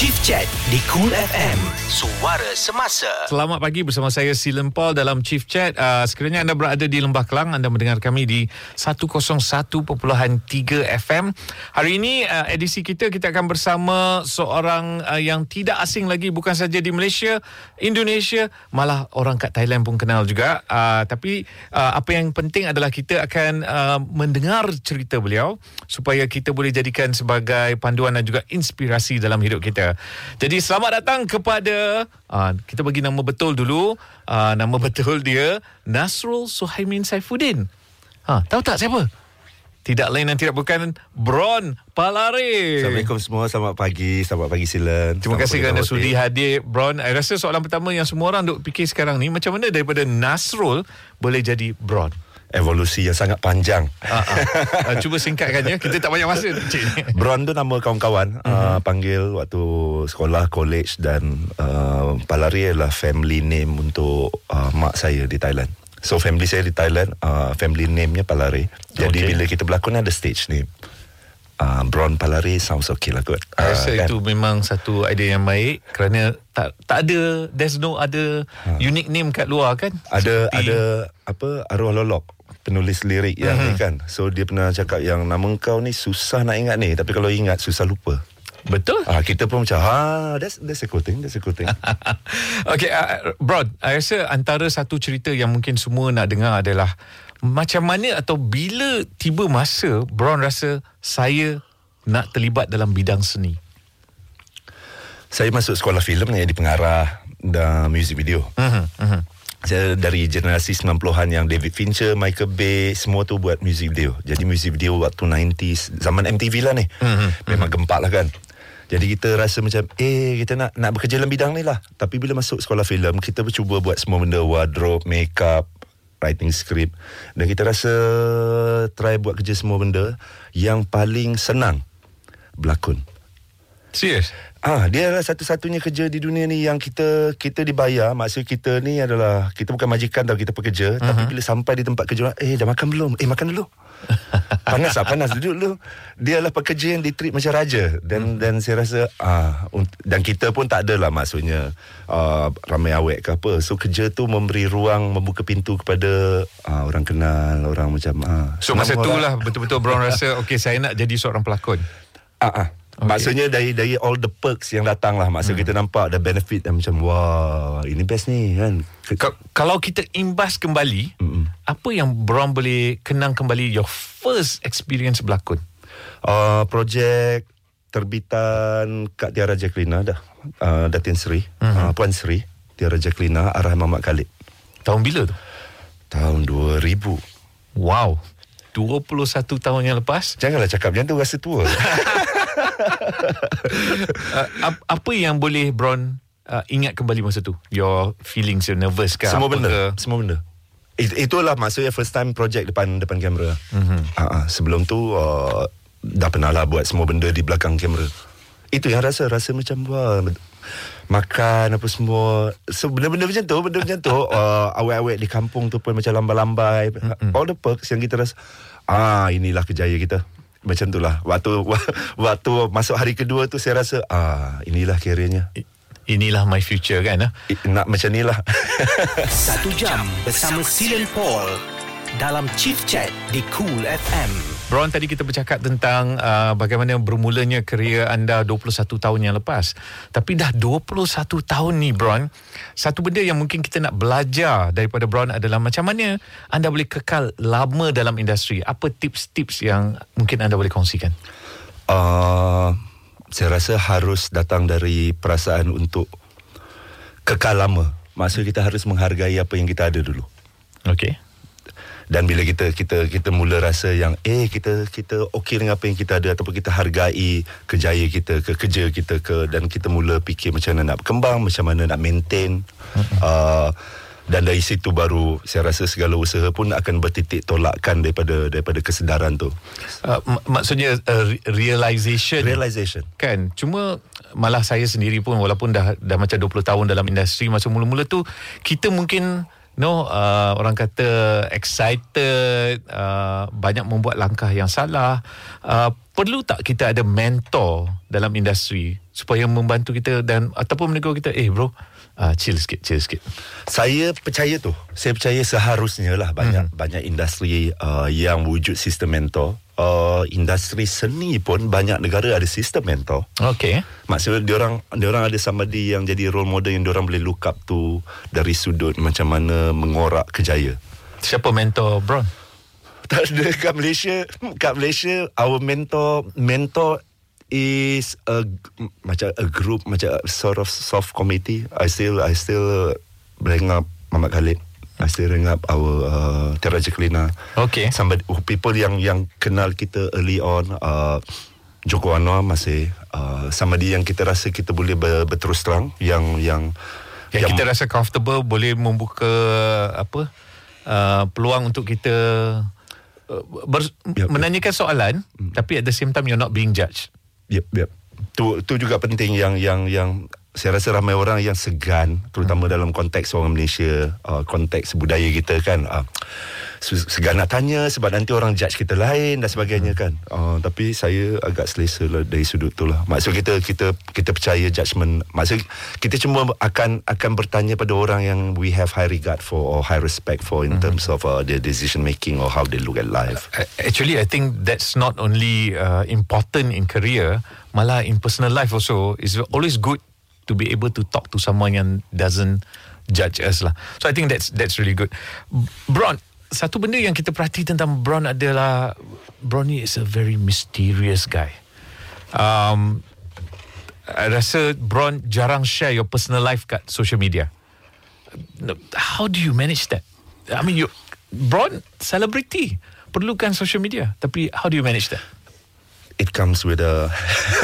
Chief Chat di Cool FM. Suara semasa. Selamat pagi bersama saya Silen Paul dalam Chief Chat. Uh, sekiranya anda berada di Lembah Kelang, anda mendengar kami di 101.3 FM. Hari ini uh, edisi kita kita akan bersama seorang uh, yang tidak asing lagi bukan saja di Malaysia, Indonesia, malah orang kat Thailand pun kenal juga. Uh, tapi uh, apa yang penting adalah kita akan uh, mendengar cerita beliau supaya kita boleh jadikan sebagai panduan dan juga inspirasi dalam hidup kita Jadi selamat datang kepada uh, kita bagi nama betul dulu. Uh, nama betul dia Nasrul Suhaimin Saifuddin. Ha, tahu tak siapa? Tidak lain dan tidak bukan Bron Palare. Assalamualaikum semua. Selamat pagi. Selamat pagi Silan. Terima kasih kerana sudi hadir Bron. Saya rasa soalan pertama yang semua orang duk fikir sekarang ni macam mana daripada Nasrul boleh jadi Bron? Evolusi yang sangat panjang. Uh, uh. Cuba singkatkan ya. Kita tak banyak masa. Bron tu nama kawan-kawan. Uh-huh. Uh, panggil waktu sekolah, college dan uh, Palari adalah family name untuk uh, mak saya di Thailand. So family saya di Thailand, uh, family name-nya Palari. Jadi okay. bila kita berlakon ada stage name. Uh, Bron Palari sounds okay lah kot. Uh, Saya rasa kan? itu memang satu idea yang baik kerana tak tak ada there's no other uh. unique name kat luar kan? Ada Seperti ada apa arwah lolok penulis lirik yang uh-huh. ni kan. So dia pernah cakap yang nama kau ni susah nak ingat ni tapi kalau ingat susah lupa. Betul. Ah kita pun macam ha that's that's a cool thing, that's a cool thing. okay, uh, Broad, saya rasa antara satu cerita yang mungkin semua nak dengar adalah macam mana atau bila tiba masa Brown rasa saya nak terlibat dalam bidang seni. Saya masuk sekolah filem yang di pengarah dan music video. Uh-huh, uh-huh dari generasi 90-an yang David Fincher, Michael Bay, semua tu buat music video. Jadi music video waktu 90s, zaman MTV lah ni. Mm-hmm. Memang mm-hmm. gempak lah kan. Jadi kita rasa macam, eh kita nak nak bekerja dalam bidang ni lah. Tapi bila masuk sekolah filem, kita cuba buat semua benda, wardrobe, makeup, writing script. Dan kita rasa try buat kerja semua benda. Yang paling senang, berlakon. Serius? Ah, dia adalah satu-satunya kerja di dunia ni yang kita kita dibayar. Maksud kita ni adalah kita bukan majikan tau kita pekerja, uh-huh. tapi bila sampai di tempat kerja, eh dah makan belum? Eh makan dulu. panas ah, panas duduk dulu. Dia adalah pekerja yang ditreat macam raja dan uh-huh. dan saya rasa ah dan kita pun tak adalah maksudnya uh, ramai awek ke apa. So kerja tu memberi ruang membuka pintu kepada uh, orang kenal, orang macam ah. So masa itulah betul-betul Brown rasa okey saya nak jadi seorang pelakon. Ah ah. Okay. Maksudnya dari dari all the perks yang datang lah. Maksud hmm. kita nampak ada benefit dan macam wah ini best ni kan. K- kalau kita imbas kembali, hmm. apa yang Brown boleh kenang kembali your first experience berlakon? Uh, projek terbitan Kak Tiara Jacqueline dah. Uh, Datin Sri. Hmm. Uh, Puan Sri. Tiara Jacqueline arah Mamat Khalid. Tahun bila tu? Tahun 2000. Wow. 21 tahun yang lepas. Janganlah cakap macam tu rasa tua. uh, apa yang boleh Bron uh, ingat kembali masa tu? Your feelings, your nervous ke? Semua benda. Ke? Semua benda. It, itulah maksudnya first time project depan depan kamera. Mm-hmm. Uh, uh, sebelum tu uh, dah pernah lah buat semua benda di belakang kamera. Itu yang rasa rasa macam wah makan apa semua so, benda-benda macam tu benda macam tu uh, awet-awet di kampung tu pun macam lambai-lambai mm-hmm. all the perks yang kita rasa ah inilah kejayaan kita macam tu lah. Waktu waktu masuk hari kedua tu saya rasa ah inilah karirnya inilah my future kan ah nak macam inilah satu jam bersama Silen Paul dalam Chief Chat di Cool FM Bron tadi kita bercakap tentang uh, bagaimana bermulanya kerjaya anda 21 tahun yang lepas. Tapi dah 21 tahun ni Bron, satu benda yang mungkin kita nak belajar daripada Bron adalah macam mana anda boleh kekal lama dalam industri. Apa tips-tips yang mungkin anda boleh kongsikan? Uh, saya rasa harus datang dari perasaan untuk kekal lama. Maksud kita harus menghargai apa yang kita ada dulu. Okay dan bila kita kita kita mula rasa yang eh kita kita okey dengan apa yang kita ada ataupun kita hargai kejayaan kita ke kerja kita ke dan kita mula fikir macam mana nak berkembang macam mana nak maintain uh, dan dari situ baru saya rasa segala usaha pun akan bertitik tolakkan daripada daripada kesedaran tu. Uh, mak- maksudnya uh, realization. Realization. Kan? Cuma malah saya sendiri pun walaupun dah dah macam 20 tahun dalam industri masa mula-mula tu kita mungkin no uh, orang kata excited uh, banyak membuat langkah yang salah uh, perlu tak kita ada mentor dalam industri supaya membantu kita dan ataupun menegur kita eh bro uh, chill sikit chill sikit Saya percaya tu. Saya percaya seharusnya lah banyak banyak industri uh, yang wujud sistem mentor. Uh, industri seni pun banyak negara ada sistem mentor. okey Maksudnya diorang diorang ada somebody yang jadi role model yang diorang boleh look up tu dari sudut macam mana mengorak kejaya. siapa mentor Bron Tak ada kat Malaysia. Kat Malaysia our mentor mentor is a macam a group macam a sort of soft committee. I still I still bring up Muhammad Khalid. I still up our uh, Kelina. okey Somebody who- people yang yang kenal kita early on uh, Joko Anwar masih uh, somebody yang kita rasa kita boleh ber, berterus terang yang yang yang kita rasa comfortable boleh membuka apa uh, peluang untuk kita uh, ber, Yep, yep. menanyakan soalan tapi at the same time you're not being judged Yep, yep. Tu tu juga penting yang yang yang saya rasa ramai orang yang segan terutama hmm. dalam konteks orang Malaysia, uh, konteks budaya kita kan. Uh, segan nak tanya sebab nanti orang judge kita lain dan sebagainya kan. Uh, tapi saya agak selesa lah dari sudut tu lah. Maksud kita kita kita percaya judgement. Maksud kita cuma akan akan bertanya pada orang yang we have high regard for or high respect for in terms of uh, their decision making or how they look at life. Actually, I think that's not only uh, important in career, malah in personal life also. It's always good to be able to talk to someone yang doesn't judge us lah. So I think that's that's really good. Bron, satu benda yang kita perhati tentang Bron adalah Bron ni is a very mysterious guy. Um, I rasa Bron jarang share your personal life kat social media. How do you manage that? I mean, you Bron celebrity perlukan social media, tapi how do you manage that? It comes with a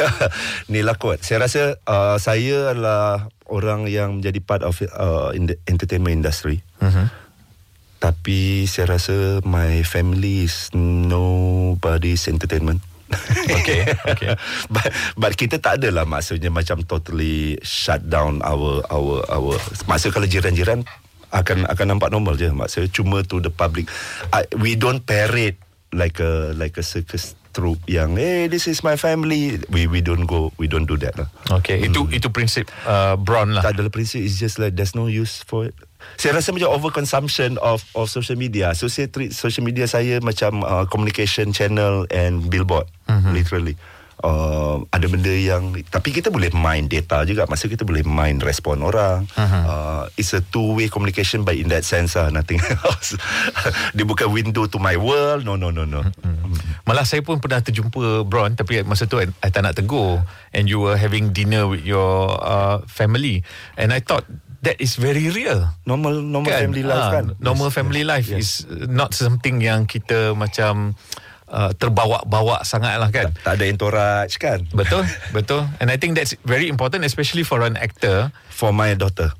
ni lah kot. Saya rasa uh, saya adalah orang yang menjadi part of uh, in the entertainment industry. Mhm. Tapi saya rasa my family is nobody's entertainment. Okay, okay. but, but kita tak adalah maksudnya macam totally shut down our our our maksud kalau jiran-jiran akan akan nampak normal je maksudnya cuma to the public I, we don't parade like a like a circus troupe yang hey this is my family. We we don't go we don't do that lah. Okay, itu itu prinsip uh, Bron lah. tak adalah prinsip it's just like there's no use for it. Saya rasa macam overconsumption of of social media. So saya treat social media saya macam uh, communication channel and billboard mm-hmm. literally uh, ada benda yang tapi kita boleh mine data juga masa kita boleh mine respon orang uh-huh. uh, it's a two way communication but in that sense lah nothing else dia bukan window to my world no no no no Malah saya pun pernah terjumpa Bron tapi masa tu I, I tak nak tegur and you were having dinner with your uh, family and I thought that is very real. normal normal kan? family life Ah, kan Normal Yes, family yes, life yes. is not something yang kita macam uh, terbawa-bawa sangat lah kan. tak ada entourage kan Betul, betul. And I think that's very important especially for an actor. for my daughter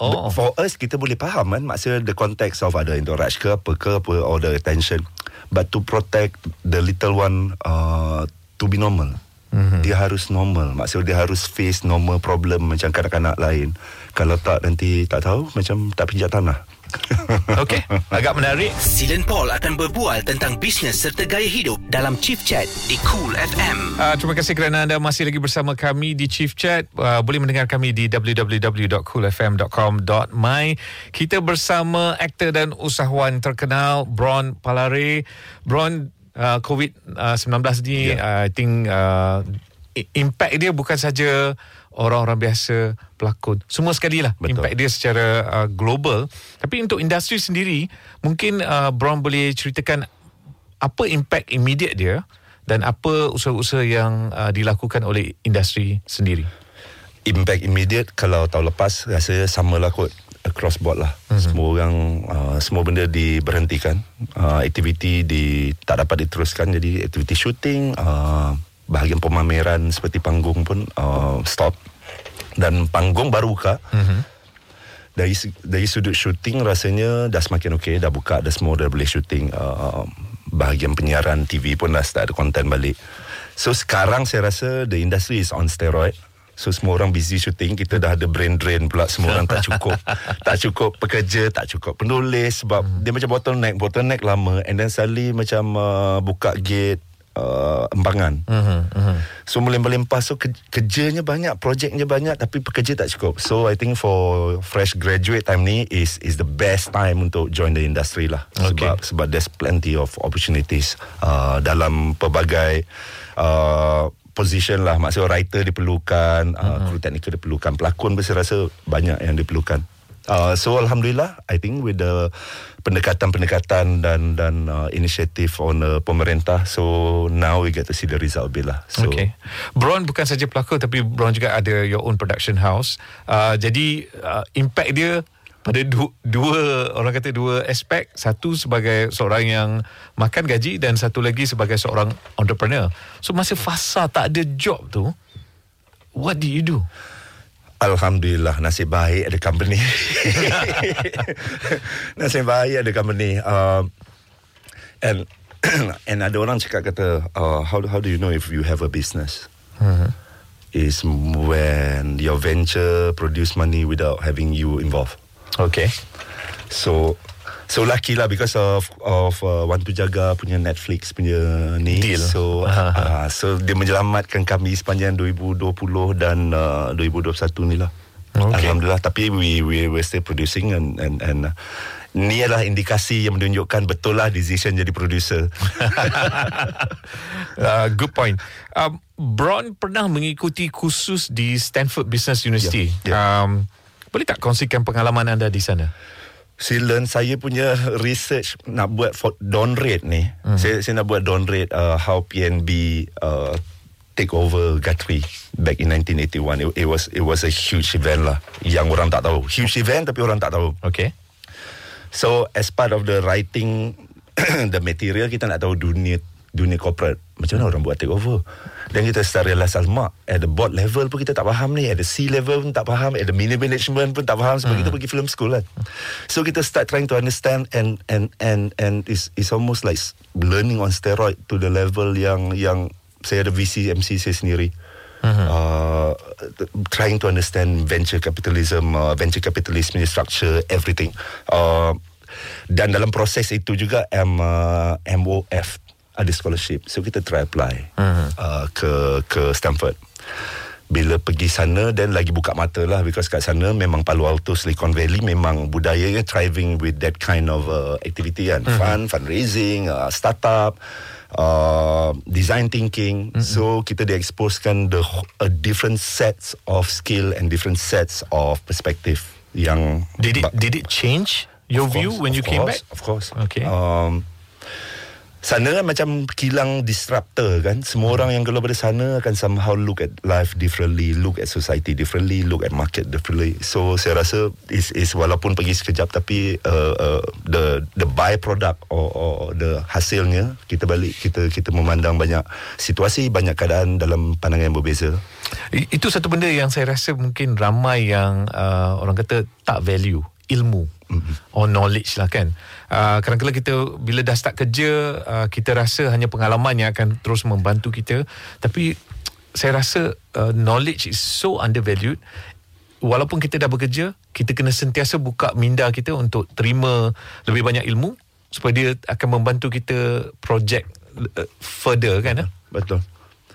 Oh. For us kita boleh faham kan maksud the context of ada entourage ke apa ke apa or the attention but to protect the little one uh, to be normal mm-hmm. dia harus normal maksud dia harus face normal problem macam kanak-kanak lain kalau tak nanti tak tahu macam tak pijak tanah Okay, agak menarik. Silen Paul akan berbual tentang bisnes serta gaya hidup dalam Chief Chat di Cool FM. Uh, terima kasih kerana anda masih lagi bersama kami di Chief Chat. Uh, boleh mendengar kami di www.coolfm.com.my. Kita bersama aktor dan usahawan terkenal Bron Palare. Bron uh, COVID-19 ni Ya. uh, I think uh, impact dia bukan saja orang-orang biasa pelakon. Semua sekali lah Betul. impact dia secara uh, global. Tapi untuk industri sendiri, mungkin uh, Bron boleh ceritakan apa impact immediate dia dan apa usaha-usaha yang uh, dilakukan oleh industri sendiri. impact immediate kalau tahun lepas rasanya sama lah kot across board lah mm-hmm. semua orang uh, semua benda diberhentikan uh, aktiviti di tak dapat diteruskan jadi aktiviti shooting uh, bahagian pemameran seperti panggung pun uh, stop dan panggung baru buka. Mm-hmm. dari dari sudut shooting rasanya dah semakin okey dah buka dah semua dah boleh shooting uh, bahagian penyiaran TV pun dah start ada content balik. So sekarang saya rasa the industry is on steroid. So semua orang busy shooting Kita dah ada brain drain pula. Semua orang tak cukup Tak cukup pekerja Tak cukup penulis Sebab hmm. dia macam bottleneck. Bottleneck lama. And then suddenly macam uh, Buka gate uh, Empangan Mhm, mhm. So melimpah-limpah So ke- kerjanya banyak Projeknya banyak Tapi pekerja tak cukup So I think for Fresh graduate time ni Is is the best time Untuk join the industry lah Okay. Sebab Sebab there's plenty of opportunities uh, Dalam pelbagai uh, Position lah Maksudnya writer diperlukan uh, Mm-hmm. Kru teknikal diperlukan Pelakon pun saya rasa Banyak yang diperlukan Uh, so alhamdulillah I think with the pendekatan-pendekatan dan dan uh, inisiatif on uh, pemerintah so now we get to see the result bila so okay. Bron bukan saja pelakon tapi Bron juga ada your own production house. Uh, jadi uh, impact dia pada dua, dua orang kata dua aspek satu sebagai seorang yang makan gaji dan satu lagi sebagai seorang entrepreneur so masa fasa tak ada job tu what do you do Alhamdulillah nasib baik ada company. nasib baik ada company. Um, and and ada orang cakap kata, uh, how how do you know if you have a business? Is when your venture produce money without having you involved. okay So so lucky lah because of of uh, Want to Jaga punya Netflix punya ni. Deal. So Aha. uh, so dia menyelamatkan kami sepanjang 2020 dan uh, 2021 ni lah. Okay. Alhamdulillah tapi we we we still producing and and and uh, ni adalah indikasi yang menunjukkan betul lah decision jadi producer. uh, good point. Um, Bron pernah mengikuti kursus di Stanford Business University. Ya, ya. Um, boleh tak kongsikan pengalaman anda di sana? Silen saya punya research nak buat for down rate ni. Hmm. Saya saya nak buat down rate uh, how PNB uh, take over Guthrie back in 1981. It, it was it was a huge event lah yang orang tak tahu. Huge event tapi orang tak tahu. Okay. So as part of the writing the material kita nak tahu dunia dunia corporate macam mana orang buat take over. Dan kita start realise alamak at the board level pun kita tak faham ni, at the C level pun tak faham, at the mini management pun tak faham sebab kita pergi film school kan. So kita start trying to understand and and and and is is almost like learning on steroid to the level yang yang saya ada VC MC saya sendiri. Uh, trying to understand venture capitalism, uh, venture capitalist punya structure, everything. Uh, dan dalam proses itu juga M, uh, MOF ada scholarship. So kita try apply uh, ke ke Stanford. Bila pergi sana dan lagi buka mata lah because kat sana memang Palo Alto Silicon Valley memang budayanya thriving with that kind of uh, activity kan fund fundraising uh, startup uh, design thinking so kita diexposekan the wh- a different sets of skill and different sets of perspective yang Did it did it change your view when you came course, back? Of course. Okay. Um, sana kan macam kilang disruptor kan. Semua orang yang keluar dari sana akan somehow look at life differently, look at society differently, look at market differently. So saya rasa is is walaupun pergi sekejap tapi uh, uh, the the byproduct or, or the hasilnya kita balik kita kita memandang banyak situasi, banyak keadaan dalam pandangan yang berbeza. Itu satu benda yang saya rasa mungkin ramai yang uh, orang kata tak value ilmu mm-hmm. or knowledge lah kan. Uh, kadang-kadang kita bila dah start kerja uh, kita rasa hanya pengalaman yang akan terus membantu kita tapi saya rasa uh, knowledge is so undervalued walaupun kita dah bekerja kita kena sentiasa buka minda kita untuk terima lebih banyak ilmu supaya dia akan membantu kita project uh, further kan eh? Betul.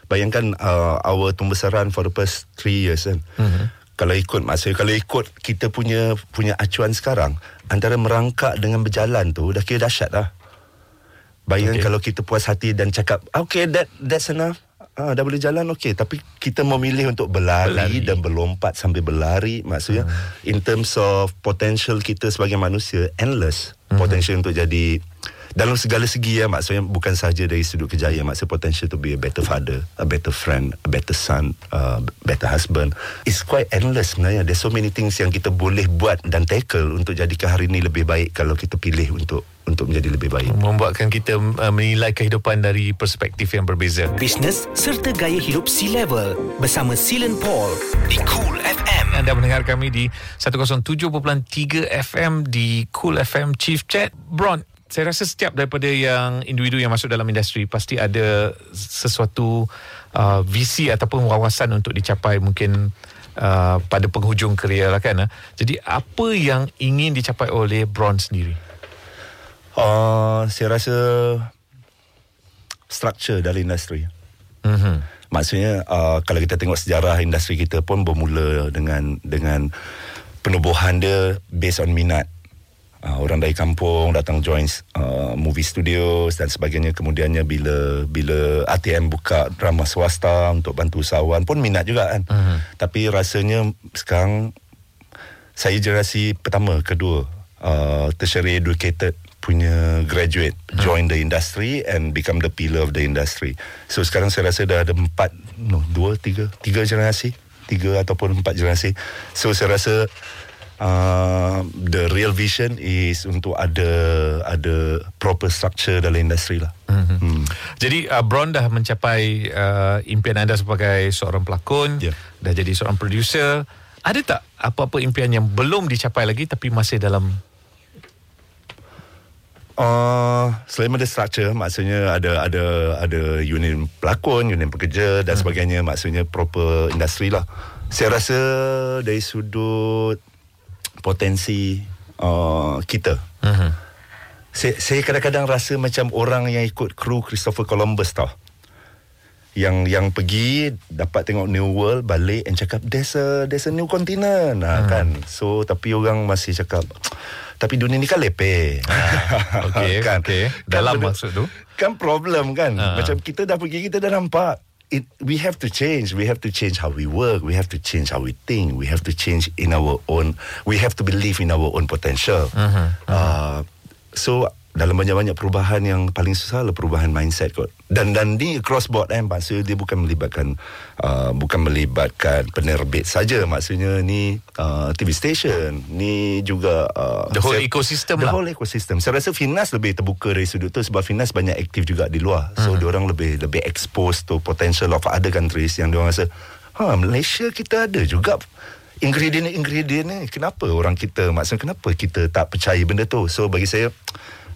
Bayangkan uh, our pembesaran for the past three years kan. Mm-hmm. Kalau ikut maksudnya kalau ikut kita punya punya acuan sekarang antara merangkak dengan berjalan tu dah kira dahsyat dah. Bayangkan okay. kalau kita puas hati dan cakap okay that that's enough. Ah, dah boleh jalan okey tapi kita memilih untuk berlari, Berlari. dan berlompat sambil berlari maksudnya hmm. in terms of potential kita sebagai manusia endless hmm. potential untuk jadi dalam segala segi ya maksudnya bukan sahaja dari sudut kejayaan maksudnya potential to be a better father a better friend a better son uh, better husband it's quite endless sebenarnya there's so many things yang kita boleh buat dan tackle untuk jadikan hari ini lebih baik kalau kita pilih untuk untuk menjadi lebih baik membuatkan kita uh, menilai kehidupan dari perspektif yang berbeza. Bisnes serta gaya hidup C-Level bersama Silen Paul di Cool FM. Anda mendengar kami di 107.3 FM di Cool FM Chief Chat. Bron, saya rasa setiap daripada yang individu yang masuk dalam industri pasti ada sesuatu uh, visi ataupun wawasan untuk dicapai mungkin uh, pada penghujung kerjaya lah kan. Uh. Jadi apa yang ingin dicapai oleh Bron sendiri? Uh, saya rasa structure dari industri. Mm-hmm. Maksudnya uh, kalau kita tengok sejarah industri kita pun bermula dengan dengan penubuhan dia based on minat. Uh, orang dari kampung datang join uh, movie studios dan sebagainya kemudiannya bila bila ATM buka drama swasta untuk bantu usahawan pun minat juga kan. Mhm. Tapi rasanya sekarang saya generasi pertama kedua uh, tertiary educated punya graduate join the industry and become the pillar of the industry. So sekarang saya rasa dah ada empat, no, dua, tiga, tiga generasi, tiga ataupun empat generasi. So saya rasa uh, the real vision is untuk ada ada proper structure dalam industri lah. Mhm. Hmm. Jadi uh, Bron dah mencapai uh, impian anda sebagai seorang pelakon, Ya. dah jadi seorang producer. Ada tak apa-apa impian yang belum dicapai lagi tapi masih dalam Uh, selain ada structure maksudnya ada ada ada unit pelakon, unit pekerja dan sebagainya maksudnya proper industri lah. Saya rasa dari sudut potensi uh, kita. Mhm. Saya, saya kadang-kadang rasa macam orang yang ikut kru Christopher Columbus tau. Yang yang pergi dapat tengok New World balik and cakap there's a there's a new continent hmm. kan. So tapi orang masih cakap tapi dunia ni kan lepeh. okey, okey. Dalam benda- maksud tu? Kan problem kan. Ah. Macam kita dah pergi kita dah nampak It, we have to change. We have to change how we work. We have to change how we think. We have to change in our own. We have to believe in our own potential. Mhm, Uh, so dalam banyak-banyak perubahan yang paling susah adalah perubahan mindset kot. Dan dan ni across board kan maksudnya dia bukan melibatkan uh, bukan melibatkan penerbit saja maksudnya ni uh, TV station ni juga uh, The whole saya- ecosystem the lah. whole ecosystem. Saya rasa Finas lebih terbuka dari sudut tu sebab Finas banyak aktif juga di luar. So Mhm. dia orang lebih lebih exposed to potential of other countries yang dia orang rasa ha Malaysia kita ada juga ingredient-ingredient ni. Kenapa orang kita maksudnya kenapa kita tak percaya benda tu? So bagi saya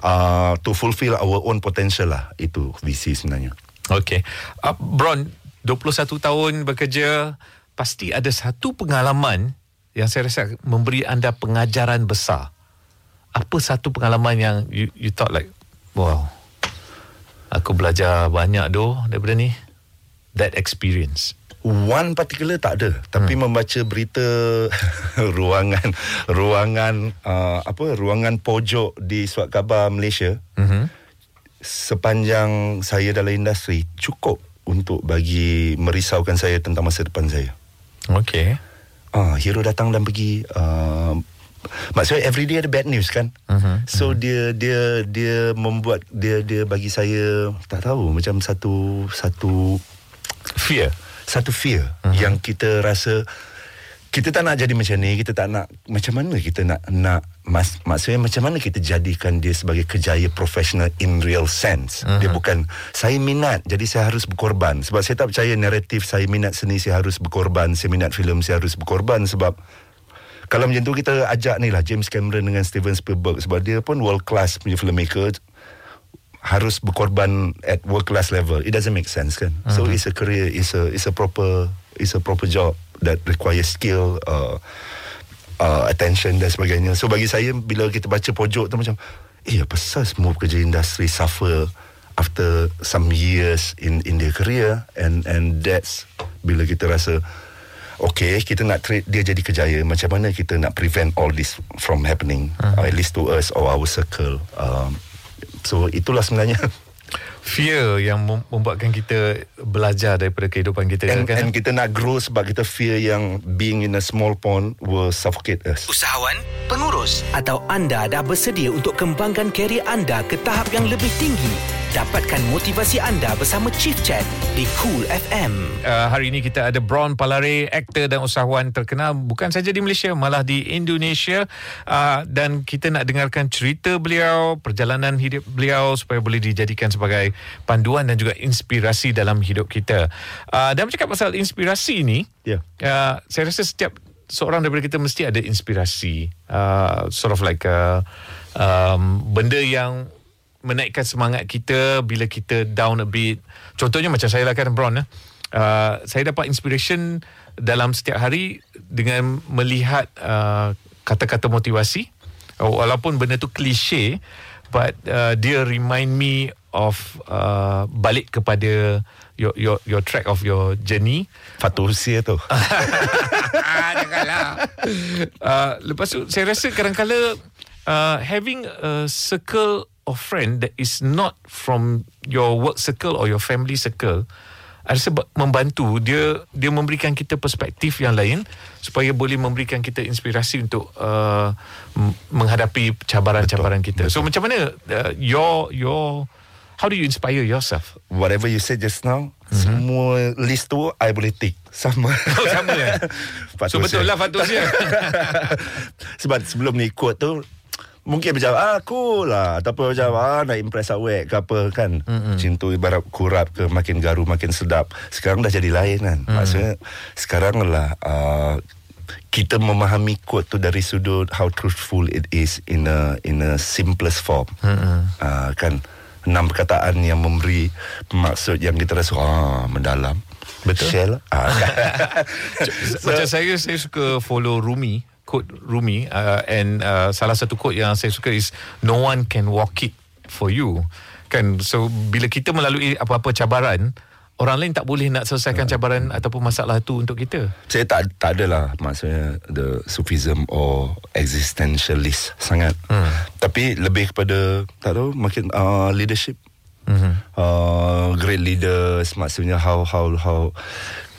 uh, to fulfill our own potential lah itu visi sebenarnya. Okey. Uh, Bron, 21 tahun bekerja, pasti ada satu pengalaman yang saya rasa memberi anda pengajaran besar. Apa satu pengalaman yang you, you thought like, wow, aku belajar banyak doh daripada ni. That experience. One particular tak ada tapi hmm. membaca berita ruangan ruangan uh, apa ruangan pojok di surat khabar Malaysia Mhm. sepanjang saya dalam industri cukup untuk bagi merisaukan saya tentang masa depan saya. Okey. Ah, hero datang dan pergi uh, maksudnya every day ada bad news kan. Mhm, So dia dia dia membuat dia dia bagi saya tak tahu macam satu satu Fear. Satu fear uh-huh. yang kita rasa kita tak nak jadi macam ni kita tak nak macam mana kita nak nak mas, maksudnya macam mana kita jadikan dia sebagai kejaya profesional in real sense. Uh-huh. dia bukan saya minat jadi saya harus berkorban. Sebab saya tak percaya naratif saya minat seni saya harus berkorban. Saya minat filem saya harus berkorban. Sebab kalau macam tu kita ajak ni lah James Cameron dengan Steven Spielberg. Sebab dia pun world class punya filmmaker harus berkorban at world class level it doesn't make sense kan uh-huh. so it's a career it's a it's a proper it's a proper job that requires skill uh, uh, attention dan sebagainya so bagi saya bila kita baca pojok tu macam eh apa pasal semua pekerja industri suffer after some years in in their career and and that's bila kita rasa Okay, kita nak treat dia jadi kejaya. Macam mana kita nak prevent all this from happening, uh-huh. uh, at least to us or our circle. Um, so itulah sebenarnya. Fear yang mem- membuatkan kita belajar daripada kehidupan kita and, kan. and kita nak grow sebab kita fear yang being in a small pond will suffocate us. Usahawan, pengurus atau anda dah bersedia untuk kembangkan kerjaya anda ke tahap yang lebih tinggi? Dapatkan motivasi anda bersama Chief Chat di Cool FM. Uh, hari ini kita ada Bron Palare, aktor dan usahawan terkenal bukan saja di Malaysia, malah di Indonesia. Uh, dan kita nak dengarkan cerita beliau, perjalanan hidup beliau supaya boleh dijadikan sebagai panduan dan juga inspirasi dalam hidup kita. Uh, dan bercakap pasal inspirasi ini, Ya. uh, saya rasa setiap seorang daripada kita mesti ada inspirasi. Uh, sort of like uh, um, benda yang menaikkan semangat kita bila kita down a bit. Contohnya macam saya lah kan Bron. Eh. Uh, saya dapat inspiration dalam setiap hari dengan melihat uh, kata-kata motivasi. Walaupun benda tu klise, but uh, dia remind me of uh, balik kepada your your your track of your journey. Fatusia tu. Janganlah. uh, lepas tu saya rasa kadang-kala uh, having a circle of friend that is not from your work circle or your family circle I rasa membantu dia dia memberikan kita perspektif yang lain supaya boleh memberikan kita inspirasi untuk uh, menghadapi cabaran-cabaran kita. So macam mana uh, your your how do you inspire yourself? Whatever you said just now, mm-hmm. semua list tu I boleh tick sama. Oh, sama ya. so betul lah Fatusnya. Sebab sebelum ni quote tu Mungkin macam ah cool lah Ataupun macam ah nak impress awak ke apa kan mm-hmm. Cintu ibarat kurap ke makin garu makin sedap Sekarang dah jadi lain kan mm. Maksudnya sekarang lah uh, kita memahami quote tu dari sudut how truthful it is in a in a simplest form mm-hmm. uh, kan enam perkataan yang memberi maksud yang kita rasa ah mendalam betul share lah. ah. macam so, saya saya suka follow Rumi quote Rumi uh, and uh, salah satu quote yang saya suka is no one can walk it for you kan so bila kita melalui apa-apa cabaran orang lain tak boleh nak selesaikan hmm. cabaran ataupun masalah tu untuk kita saya tak tak adalah maksudnya the sufism or existentialist sangat hmm. tapi lebih kepada tak tahu makin uh, leadership mm-hmm. uh, great leaders maksudnya how how how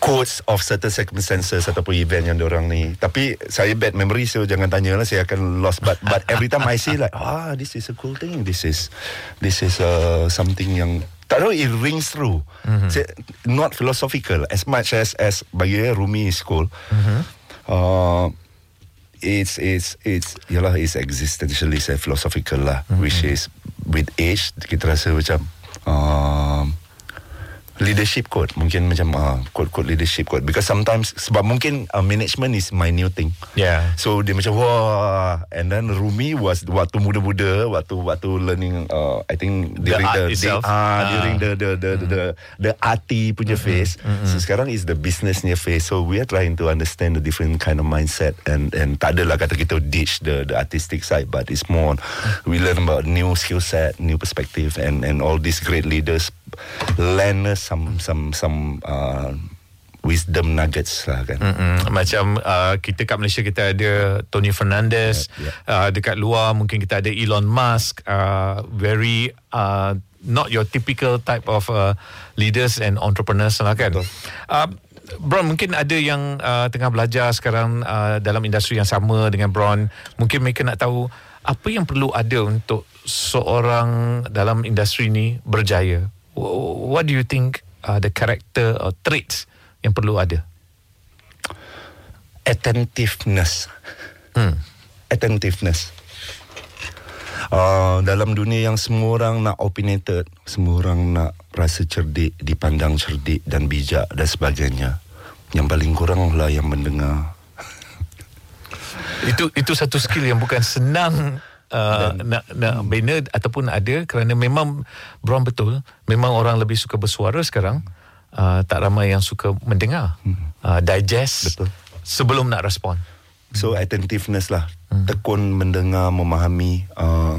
quotes of certain circumstances ataupun event yang orang ni. Tapi saya bad memory so jangan tanya lah saya akan lost but but every time I see like ah this is a cool thing this is this is uh, something yang tak tahu it rings through. Mm-hmm. Say, not philosophical as much as as bagi Rumi is cool. Mm-hmm. Uh, it's it's it's yalah it's existentially philosophical lah mm-hmm. which is with age kita rasa macam um, leadership code mungkin macam uh, code code leadership code because sometimes sebab mungkin uh, management is my new thing yeah so dia macam wah and then Rumi was waktu muda-muda waktu waktu learning uh, I think during the, the day, uh, uh. during the the the mm. the the arty punya mm-hmm. phase mm-hmm. so sekarang is the businessnya phase so we are trying to understand the different kind of mindset and and tak adalah kata kita ditch the the artistic side but it's more we learn about new skill set new perspective and and all these great leaders lend us some some some uh, wisdom nuggets lah kan. Mm-hmm. Macam uh, kita kat Malaysia kita ada Tony Fernandez, yeah, yeah. Uh, dekat luar mungkin kita ada Elon Musk, uh, very uh, not your typical type of uh, leaders and entrepreneurs lah kan. Uh, Bron mungkin ada yang uh, tengah belajar sekarang uh, dalam industri yang sama dengan Bron. Mungkin mereka nak tahu apa yang perlu ada untuk seorang dalam industri ni berjaya what do you think uh, the character or traits yang perlu ada? Attentiveness. Hmm. Attentiveness. Uh, dalam dunia yang semua orang nak opinionated, semua orang nak rasa cerdik, dipandang cerdik dan bijak dan sebagainya. Yang paling kurang lah yang mendengar. itu itu satu skill yang bukan senang uh, nak nak bina ataupun ada kerana memang Brown betul memang orang lebih suka bersuara sekarang uh, tak ramai yang suka mendengar hmm. uh, digest betul. sebelum nak respon. So attentiveness lah. Hmm. tekun mendengar memahami uh,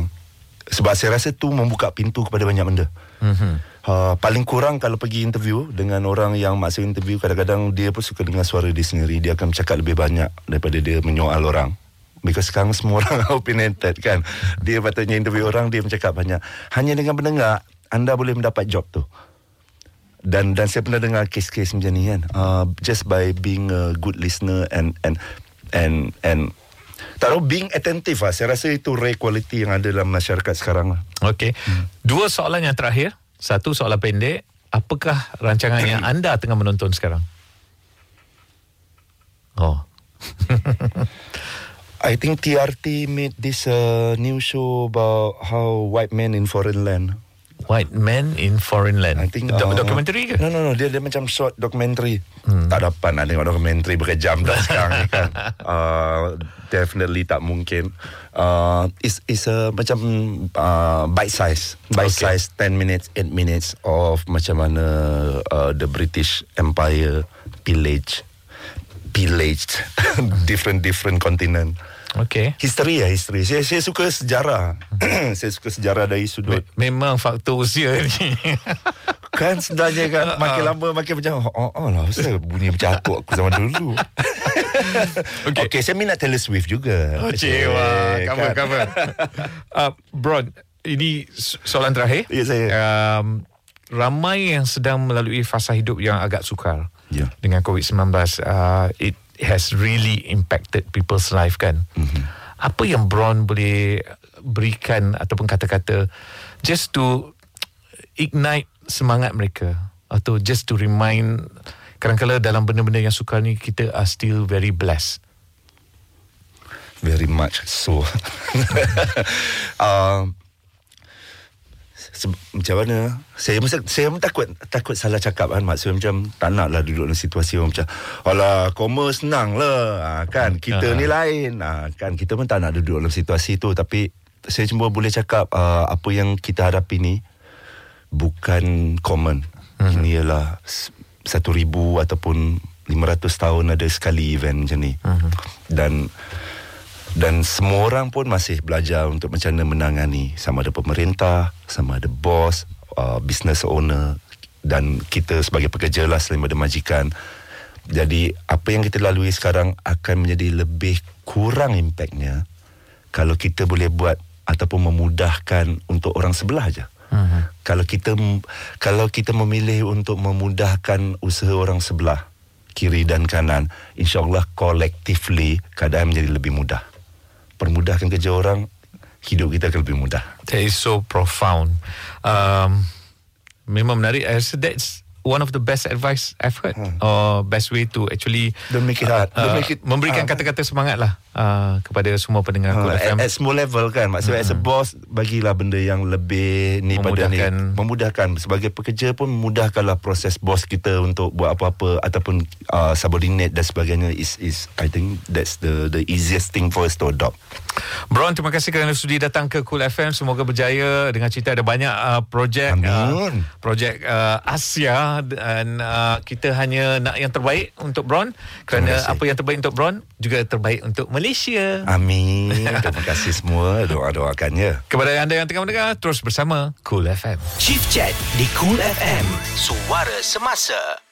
sebab saya rasa tu membuka pintu kepada banyak benda. Hmm. Uh, paling kurang kalau pergi interview dengan orang yang masuk interview kadang-kadang dia pun suka dengar suara dia sendiri. Dia akan bercakap lebih banyak daripada dia menyoal orang Because sekarang semua orang opinionated kan Dia patutnya interview orang Dia bercakap banyak Hanya dengan mendengar Anda boleh mendapat job tu dan dan saya pernah dengar kes-kes macam ni kan uh, just by being a good listener and and and and tak tahu being attentive lah saya rasa itu rare quality yang ada dalam masyarakat sekarang lah. Okay. Hmm. Dua soalan yang terakhir. Satu soalan pendek. Apakah rancangan yang anda tengah menonton sekarang? Oh. I think TRT made this uh, new show about how white men in foreign land. White Man in Foreign Land. I think Do- uh, Dokumentari ke? No no no dia dia macam short documentary. Hmm. Tak dapat nak tengok dokumentari berjam dah sekarang ni kan. Uh, definitely tak mungkin. Uh, is is a macam uh, bite size, bite Okay. size 10 minutes, 8 minutes of macam mana uh, the British Empire pillage pillaged different different continent. Okay. History ya history. Saya saya suka sejarah. saya suka sejarah dari sudut Me- memang faktor usia ni. Kan sebenarnya kan Makin lama makin macam Oh, oh lah Kenapa bunyi macam aku Aku zaman dulu Okay. okay. Saya minat Taylor Swift juga Oh, cewa. Cover, kan? cover. uh, Bron, ini so- soalan terakhir. Ya, saya. Um, ramai yang sedang melalui fasa hidup yang agak sukar Ya. dengan COVID-19. Uh, it has really impacted people's life kan. Mm-hmm. Apa yang Bron boleh berikan ataupun kata-kata just to ignite semangat mereka atau just to remind kadang-kadang dalam benda-benda yang sukar ni kita are still very blessed. Very much so um, se- Macam mana? Saya mesti, saya pun takut Takut salah cakap kan. Maksudnya macam Tak nak lah duduk dalam situasi orang macam Alah koma senang lah. Ha, Kan? Kita ni lain. Ha, Kan? Kita pun tak nak duduk dalam situasi tu. Tapi Saya cuma boleh cakap uh, Apa yang kita hadapi ni Bukan common. Ini ialah Satu ribu Ataupun 500 tahun ada sekali event macam ni. Dan dan semua orang pun masih belajar untuk macam mana menangani sama ada pemerintah, sama ada bos, uh, business owner dan kita sebagai pekerja lah selain ada majikan. Jadi apa yang kita lalui sekarang akan menjadi lebih kurang impactnya kalau kita boleh buat ataupun memudahkan untuk orang sebelah aja. Uh-huh. Kalau kita kalau kita memilih untuk memudahkan usaha orang sebelah kiri dan kanan, insyaallah collectively keadaan menjadi lebih mudah permudahkan kerja orang, hidup kita akan lebih mudah. That is so profound. Um, memang menarik. I rasa that's one of the best advice I've heard. Hmm. Or best way to actually Don't make it hard. Don't make it memberikan hard. kata-kata semangat lah uh, kepada semua pendengar Cool Uh, FM. at, at small level kan Maksudnya mm-hmm. as a boss Bagilah benda yang lebih ni pada ni Memudahkan. Memudahkan Sebagai pekerja pun Memudahkanlah proses bos kita Untuk buat apa-apa Ataupun uh, subordinate dan sebagainya is is I think that's the the easiest thing for us to adopt. Bron, terima kasih kerana sudi datang ke Cool FM. Semoga berjaya dengan cerita ada banyak uh, projek uh, projek uh, Asia dan uh, kita hanya nak yang terbaik untuk Bron kerana apa yang terbaik untuk Bron juga terbaik untuk Malaysia. Amin. Terima kasih semua doa-doakannya. Kepada anda yang tengah mendengar terus bersama Cool FM. Chief Chat di Cool FM. Suara Semasa.